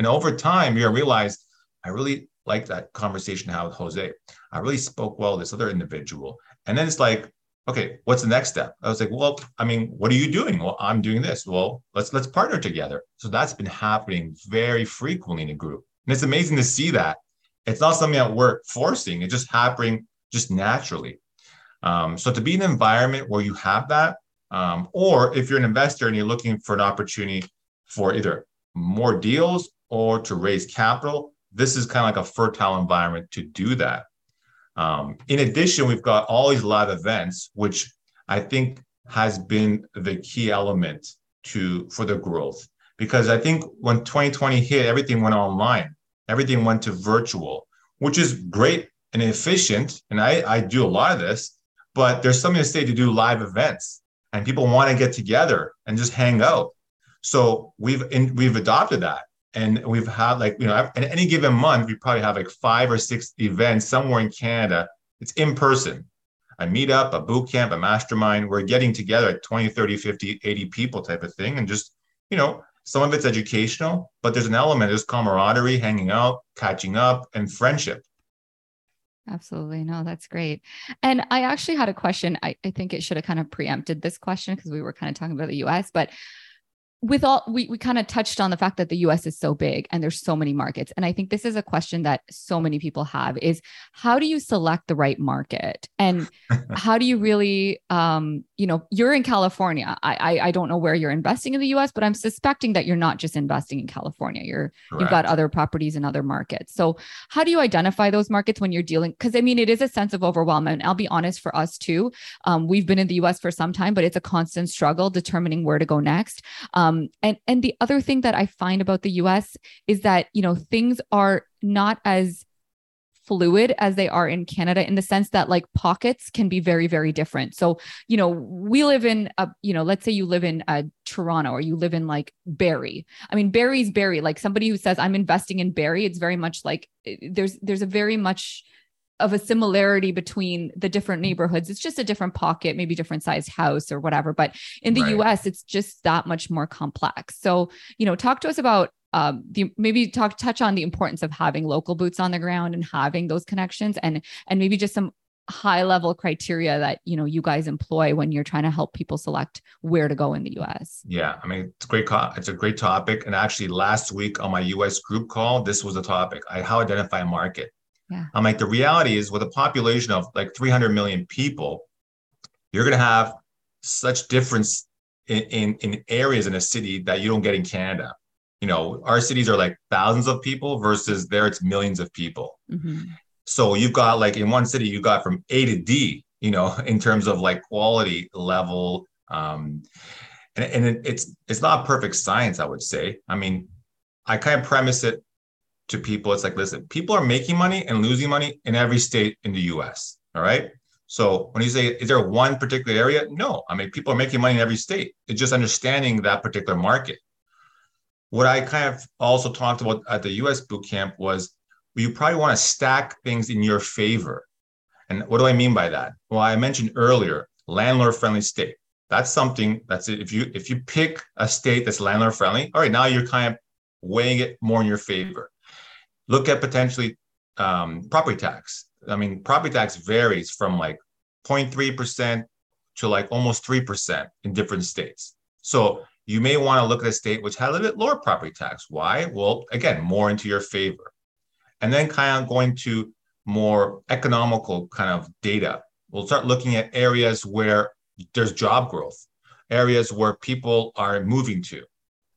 [SPEAKER 1] and over time, you realize I really like that conversation I had with Jose. I really spoke well with this other individual. And then it's like, okay, what's the next step? I was like, well, I mean, what are you doing? Well, I'm doing this. Well, let's let's partner together. So that's been happening very frequently in a group. And it's amazing to see that. It's not something that we're forcing, it's just happening just naturally. Um, so to be in an environment where you have that, um, or if you're an investor and you're looking for an opportunity for either more deals or to raise capital, this is kind of like a fertile environment to do that. Um, in addition, we've got all these live events, which I think has been the key element to for the growth. Because I think when 2020 hit, everything went online. everything went to virtual, which is great and efficient. And I, I do a lot of this, but there's something to say to do live events and people want to get together and just hang out. So we've in, we've adopted that, and we've had like you know in any given month we probably have like five or six events somewhere in Canada. It's in person, a meetup, a boot camp, a mastermind. We're getting together at 20, 30, 50, 80 people type of thing, and just you know some of it's educational, but there's an element there's camaraderie, hanging out, catching up, and friendship.
[SPEAKER 4] Absolutely. No, that's great. And I actually had a question. I, I think it should have kind of preempted this question because we were kind of talking about the US, but with all we, we kind of touched on the fact that the US is so big and there's so many markets. And I think this is a question that so many people have is how do you select the right market? And [LAUGHS] how do you really um, you know, you're in California. I, I, I don't know where you're investing in the US, but I'm suspecting that you're not just investing in California. You're Correct. you've got other properties in other markets. So how do you identify those markets when you're dealing? Because I mean it is a sense of overwhelm. And I'll be honest for us too. Um, we've been in the US for some time, but it's a constant struggle determining where to go next. Um, um, and and the other thing that I find about the U.S. is that you know things are not as fluid as they are in Canada in the sense that like pockets can be very very different. So, you know, we live in a you know, let's say you live in uh, Toronto or you live in like Barrie. I mean, Barrie's Barrie. Like somebody who says I'm investing in Barrie, it's very much like eh, there's there's a very much of a similarity between the different neighborhoods. It's just a different pocket, maybe different sized house or whatever. But in the right. US, it's just that much more complex. So, you know, talk to us about um, the maybe talk touch on the importance of having local boots on the ground and having those connections and and maybe just some high level criteria that you know you guys employ when you're trying to help people select where to go in the US.
[SPEAKER 1] Yeah, I mean it's a great it's a great topic and actually last week on my US group call this was a topic I how identify a market
[SPEAKER 4] yeah.
[SPEAKER 1] I'm like, the reality is with a population of like 300 million people, you're going to have such difference in, in, in areas in a city that you don't get in Canada. You know, our cities are like thousands of people versus there it's millions of people. Mm-hmm. So you've got like in one city, you got from A to D, you know, [LAUGHS] in terms of like quality level. Um, and and it, it's it's not perfect science, I would say. I mean, I kind of premise it to people, it's like, listen, people are making money and losing money in every state in the US. All right. So when you say, is there one particular area? No. I mean, people are making money in every state. It's just understanding that particular market. What I kind of also talked about at the US boot camp was you probably want to stack things in your favor. And what do I mean by that? Well, I mentioned earlier, landlord friendly state. That's something that's it. If you if you pick a state that's landlord friendly, all right, now you're kind of weighing it more in your favor look at potentially um, property tax. I mean, property tax varies from like 0.3% to like almost 3% in different states. So you may want to look at a state which had a little bit lower property tax. Why? Well, again, more into your favor. And then kind of going to more economical kind of data. We'll start looking at areas where there's job growth, areas where people are moving to.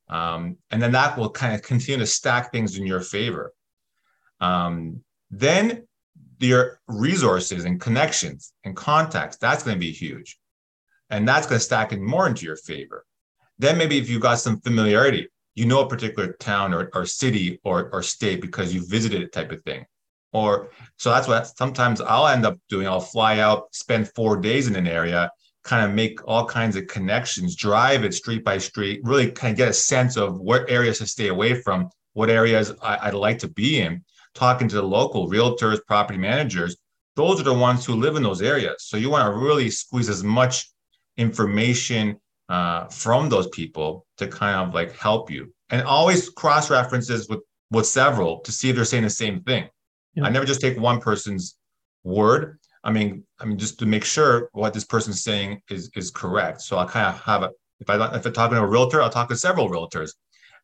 [SPEAKER 1] Um, and then that will kind of continue to stack things in your favor. Um, then your resources and connections and contacts, that's going to be huge. And that's going to stack in more into your favor. Then maybe if you've got some familiarity, you know a particular town or, or city or, or state because you visited it type of thing. Or so that's what sometimes I'll end up doing. I'll fly out, spend four days in an area, kind of make all kinds of connections, drive it street by street, really kind of get a sense of what areas to stay away from, what areas I, would like to be in talking to the local realtors, property managers, those are the ones who live in those areas. So you want to really squeeze as much information uh, from those people to kind of like help you, and always cross references with with several to see if they're saying the same thing. Yeah. I never just take one person's word. I mean, I mean, just to make sure what this person's saying is is correct. So I kind of have a if I if I'm talking to a realtor, I'll talk to several realtors,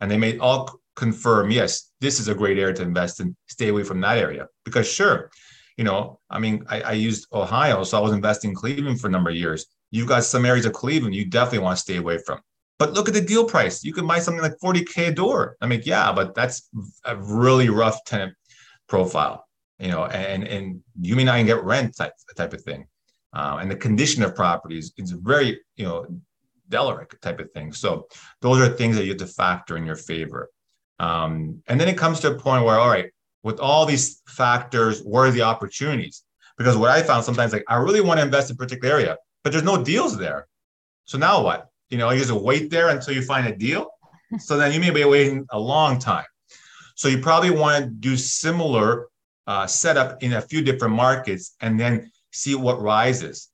[SPEAKER 1] and they may all confirm, yes, this is a great area to invest in. Stay away from that area because sure, you know, I mean, I, I used Ohio, so I was investing in Cleveland for a number of years. You've got some areas of Cleveland you definitely want to stay away from. But look at the deal price. You can buy something like 40K a door. I mean, yeah, but that's a really rough tenant profile, you know, and, and you may not even get rent type, type of thing. Uh, and the condition of properties is very, you know, Delaric type of thing. So those are things that you have to factor in your favor. Um, and then it comes to a point where, all right, with all these factors, where are the opportunities? Because what I found sometimes, like I really want to invest in a particular area, but there's no deals there. So now what? You know, you just wait there until you find a deal. [LAUGHS] So then you may be waiting a long time. So you probably want to do similar uh, setup in a few different markets and then see what rises.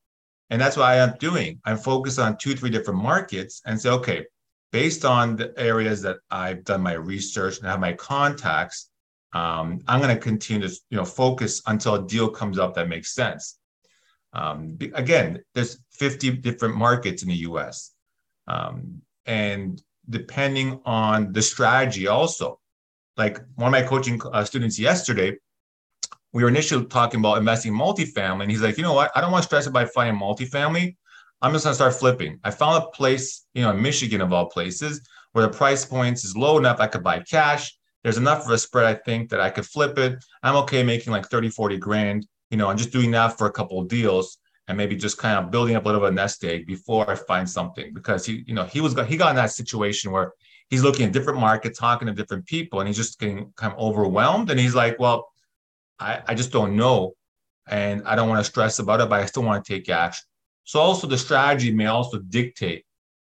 [SPEAKER 1] And that's what I am doing. I'm focused on two, three different markets and say, okay, based on the areas that I've done my research and have my contacts, um, I'm going to continue to you know focus until a deal comes up that makes sense. Um, again, there's 50 different markets in the U.S. Um, and depending on the strategy, also, like one of my coaching uh, students yesterday, we were initially talking about investing in multifamily, and he's like, you know what? I don't want to stress about finding multifamily. I'm just gonna start flipping. I found a place, you know, in Michigan of all places, where the price points is low enough I could buy cash. There's enough of a spread, I think, that I could flip it. I'm okay making like 30, 40 grand, you know, I'm just doing that for a couple of deals and maybe just kind of building up a little bit of a nest egg before I find something. Because he, you know, he was he got in that situation where he's looking at different markets, talking to different people, and he's just getting kind of overwhelmed. And he's like, well, I, I just don't know. And I don't want to stress about it, but I still want to take action. So also the strategy may also dictate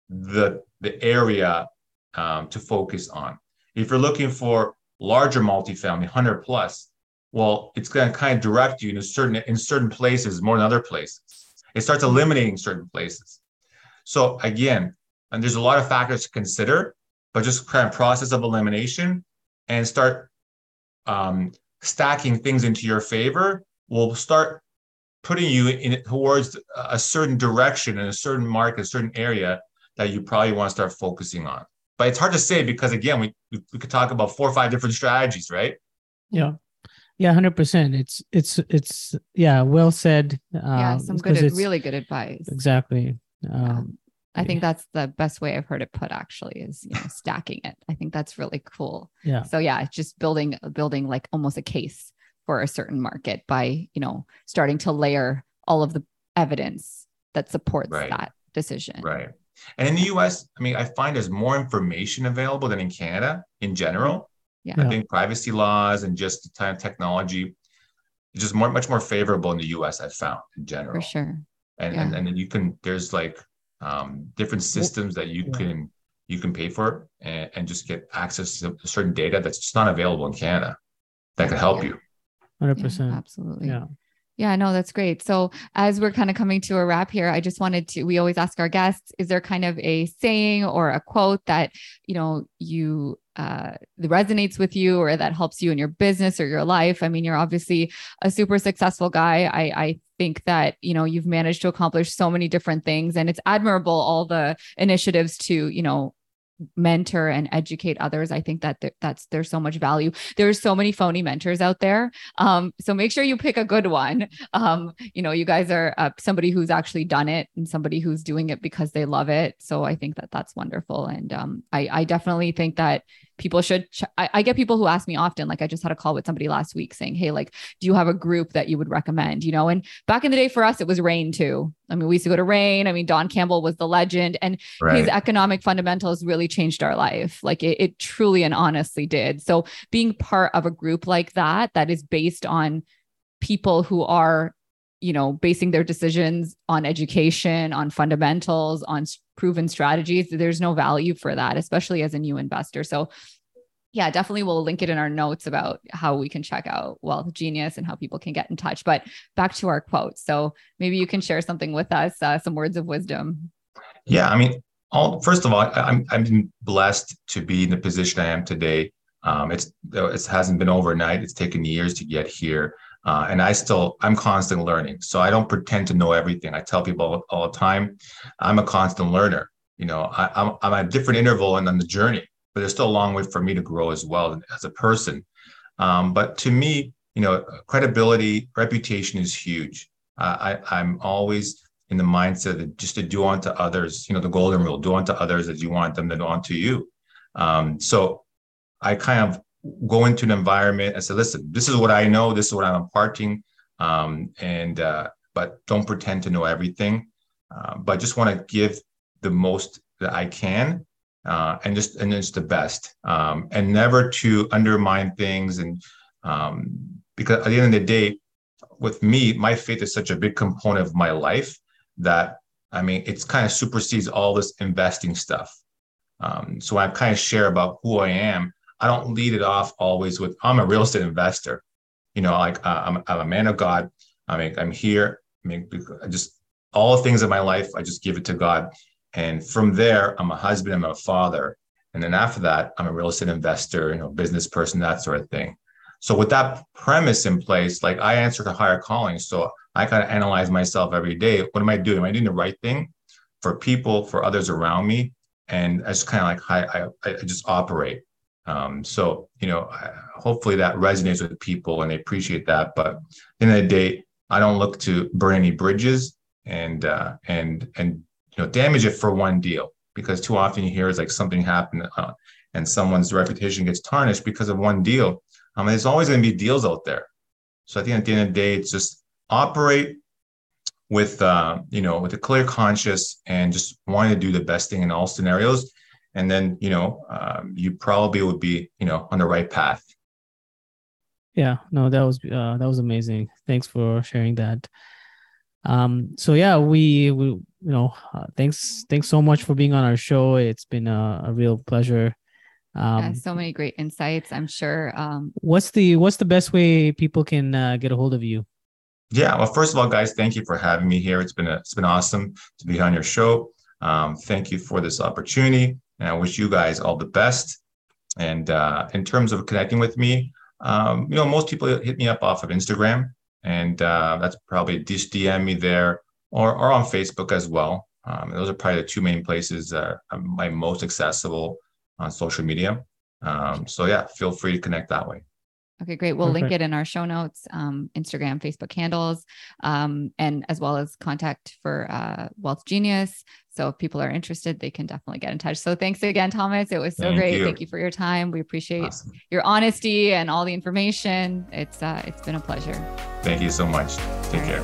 [SPEAKER 1] the, the area um, to focus on. If you're looking for larger multifamily, 100 plus, well, it's going to kind of direct you in certain in certain places more than other places. It starts eliminating certain places. So again, and there's a lot of factors to consider, but just kind of process of elimination and start um, stacking things into your favor will start putting you in towards a certain direction in a certain market, a certain area that you probably want to start focusing on. But it's hard to say because again, we we could talk about four or five different strategies, right?
[SPEAKER 5] Yeah. Yeah, hundred percent. It's it's it's yeah, well said.
[SPEAKER 4] yeah, um, some good, really good advice.
[SPEAKER 5] Exactly.
[SPEAKER 4] Um, I think that's the best way I've heard it put actually is you know stacking it. I think that's really cool.
[SPEAKER 5] Yeah.
[SPEAKER 4] So yeah, it's just building building like almost a case for a certain market by, you know, starting to layer all of the evidence that supports right. that decision.
[SPEAKER 1] Right. And in the US, I mean, I find there's more information available than in Canada in general.
[SPEAKER 4] Yeah.
[SPEAKER 1] I think privacy laws and just the time technology is just more much more favorable in the US, I've found in general.
[SPEAKER 4] For sure.
[SPEAKER 1] And yeah. and, and then you can there's like um, different systems that you can you can pay for and, and just get access to certain data that's just not available in Canada that could help you.
[SPEAKER 5] 100%.
[SPEAKER 4] Yeah, absolutely.
[SPEAKER 5] Yeah.
[SPEAKER 4] Yeah, no, that's great. So, as we're kind of coming to a wrap here, I just wanted to, we always ask our guests, is there kind of a saying or a quote that, you know, you, uh, that resonates with you or that helps you in your business or your life? I mean, you're obviously a super successful guy. I, I think that, you know, you've managed to accomplish so many different things and it's admirable all the initiatives to, you know, mentor and educate others i think that th- that's there's so much value. There's so many phony mentors out there. Um, so make sure you pick a good one. Um, you know you guys are uh, somebody who's actually done it and somebody who's doing it because they love it. So i think that that's wonderful. And um, I, I definitely think that people should ch- I, I, get people who ask me often like i just had a call with somebody last week saying hey like do you have a group that you would recommend? You know and back in the day for us it was REIN too. I mean we used to go to REIN. I mean don campbell was the legend and right. his economic fundamentals really changed our life. Like it, it truly and honestly did. So being part of a group like that that is based on people who are you know basing their decisions on education on fundamentals on proven strategies there's no value for that especially as a new investor. So yeah definitely we'll link it in our notes about how we can check out wealth genius and how people can get in touch. But back to our quote. So maybe you can share something with us uh, some words of wisdom.
[SPEAKER 1] Yeah i mean all first of all i'm i'm blessed to be in the position i am today. Um, it's it hasn't been overnight. It's taken years to get here uh, and I still, I'm constantly learning. So I don't pretend to know everything. I tell people all, all the time, I'm a constant learner. You know, I, I'm, I'm at a different interval and on the journey, but there's still a long way for me to grow as well as a person. Um, but to me, you know, credibility, reputation is huge. Uh, I, I'm always in the mindset that just to do unto others, you know, the golden rule, do unto others as you want them to do unto you. Um, so I kind of go into an environment and say, listen, this is what I know, this is what I'm imparting. Um, and uh, but don't pretend to know everything. Uh, but just want to give the most that I can uh, and just and just the best. Um, and never to undermine things and Um, because at the end of the day, with me, my faith is such a big component of my life that I mean, it's kind of supersedes all this investing stuff. Um, so I kind of share about who I am. I don't lead it off always with I'm a real estate investor. You know, like uh, I'm, I'm, a man of God. I mean, I'm here. I mean, I just all the things in my life, I just give it to God. And from there, I'm a husband, I'm a father. And then after that, I'm a real estate investor, you know, business person, that sort of thing. So with that premise in place, like I answer to higher calling. So I kind of analyze myself every day. What am I doing? Am I doing the right thing for people, for others around me? And I just kind of like I, I, I just operate. Um, so you know, hopefully that resonates with people and they appreciate that. But at the end of the day, I don't look to burn any bridges and uh, and and you know damage it for one deal because too often you hear is like something happened uh, and someone's reputation gets tarnished because of one deal. I mean, there's always going to be deals out there. So I think at the end of the day, it's just operate with uh, you know with a clear conscience and just wanting to do the best thing in all scenarios and then you know um, you probably would be you know on the right path.
[SPEAKER 5] Yeah no that was uh, that was amazing. Thanks for sharing that. Um so yeah we we you know uh, thanks thanks so much for being on our show. It's been a, a real pleasure.
[SPEAKER 4] Um, yeah, so many great insights i'm sure um
[SPEAKER 5] what's the what's the best way people can uh, get a hold of you?
[SPEAKER 1] Yeah, well, first of all, guys, thank you for having me here. It's been a, it's been awesome to be on your show. Um, thank you for this opportunity, and I wish you guys all the best. And uh, in terms of connecting with me, um, you know, most people hit me up off of Instagram, and uh, that's probably just DM me there or or on Facebook as well. Um, those are probably the two main places that are my most accessible on social media. Um, so yeah, feel free to connect that way.
[SPEAKER 4] Okay, great. We'll Perfect. link it in our show notes, um, Instagram, Facebook handles, um, and as well as contact for uh, Wealth Genius. So if people are interested, they can definitely get in touch. So thanks again, Thomas. It was so Thank great. You. Thank you for your time. We appreciate awesome. your honesty and all the information. It's uh, it's been a pleasure.
[SPEAKER 1] Thank you so much. Take care.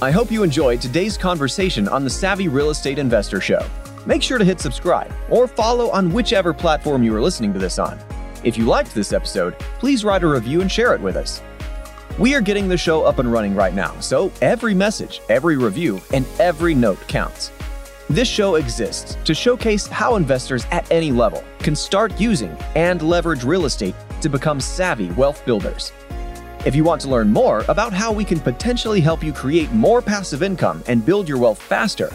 [SPEAKER 2] I hope you enjoyed today's conversation on the Savvy Real Estate Investor Show. Make sure to hit subscribe or follow on whichever platform you are listening to this on. If you liked this episode, please write a review and share it with us. We are getting the show up and running right now, so every message, every review, and every note counts. This show exists to showcase how investors at any level can start using and leverage real estate to become savvy wealth builders. If you want to learn more about how we can potentially help you create more passive income and build your wealth faster,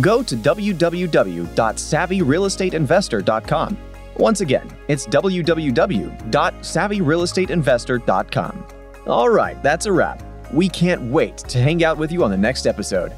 [SPEAKER 2] go to www.savvyrealestateinvestor.com once again, it's www.savvyrealestateinvestor.com. All right, that's a wrap. We can't wait to hang out with you on the next episode.